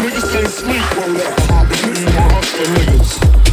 niggas can't sleep on that. be hitting my hustler niggas.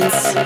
Devastate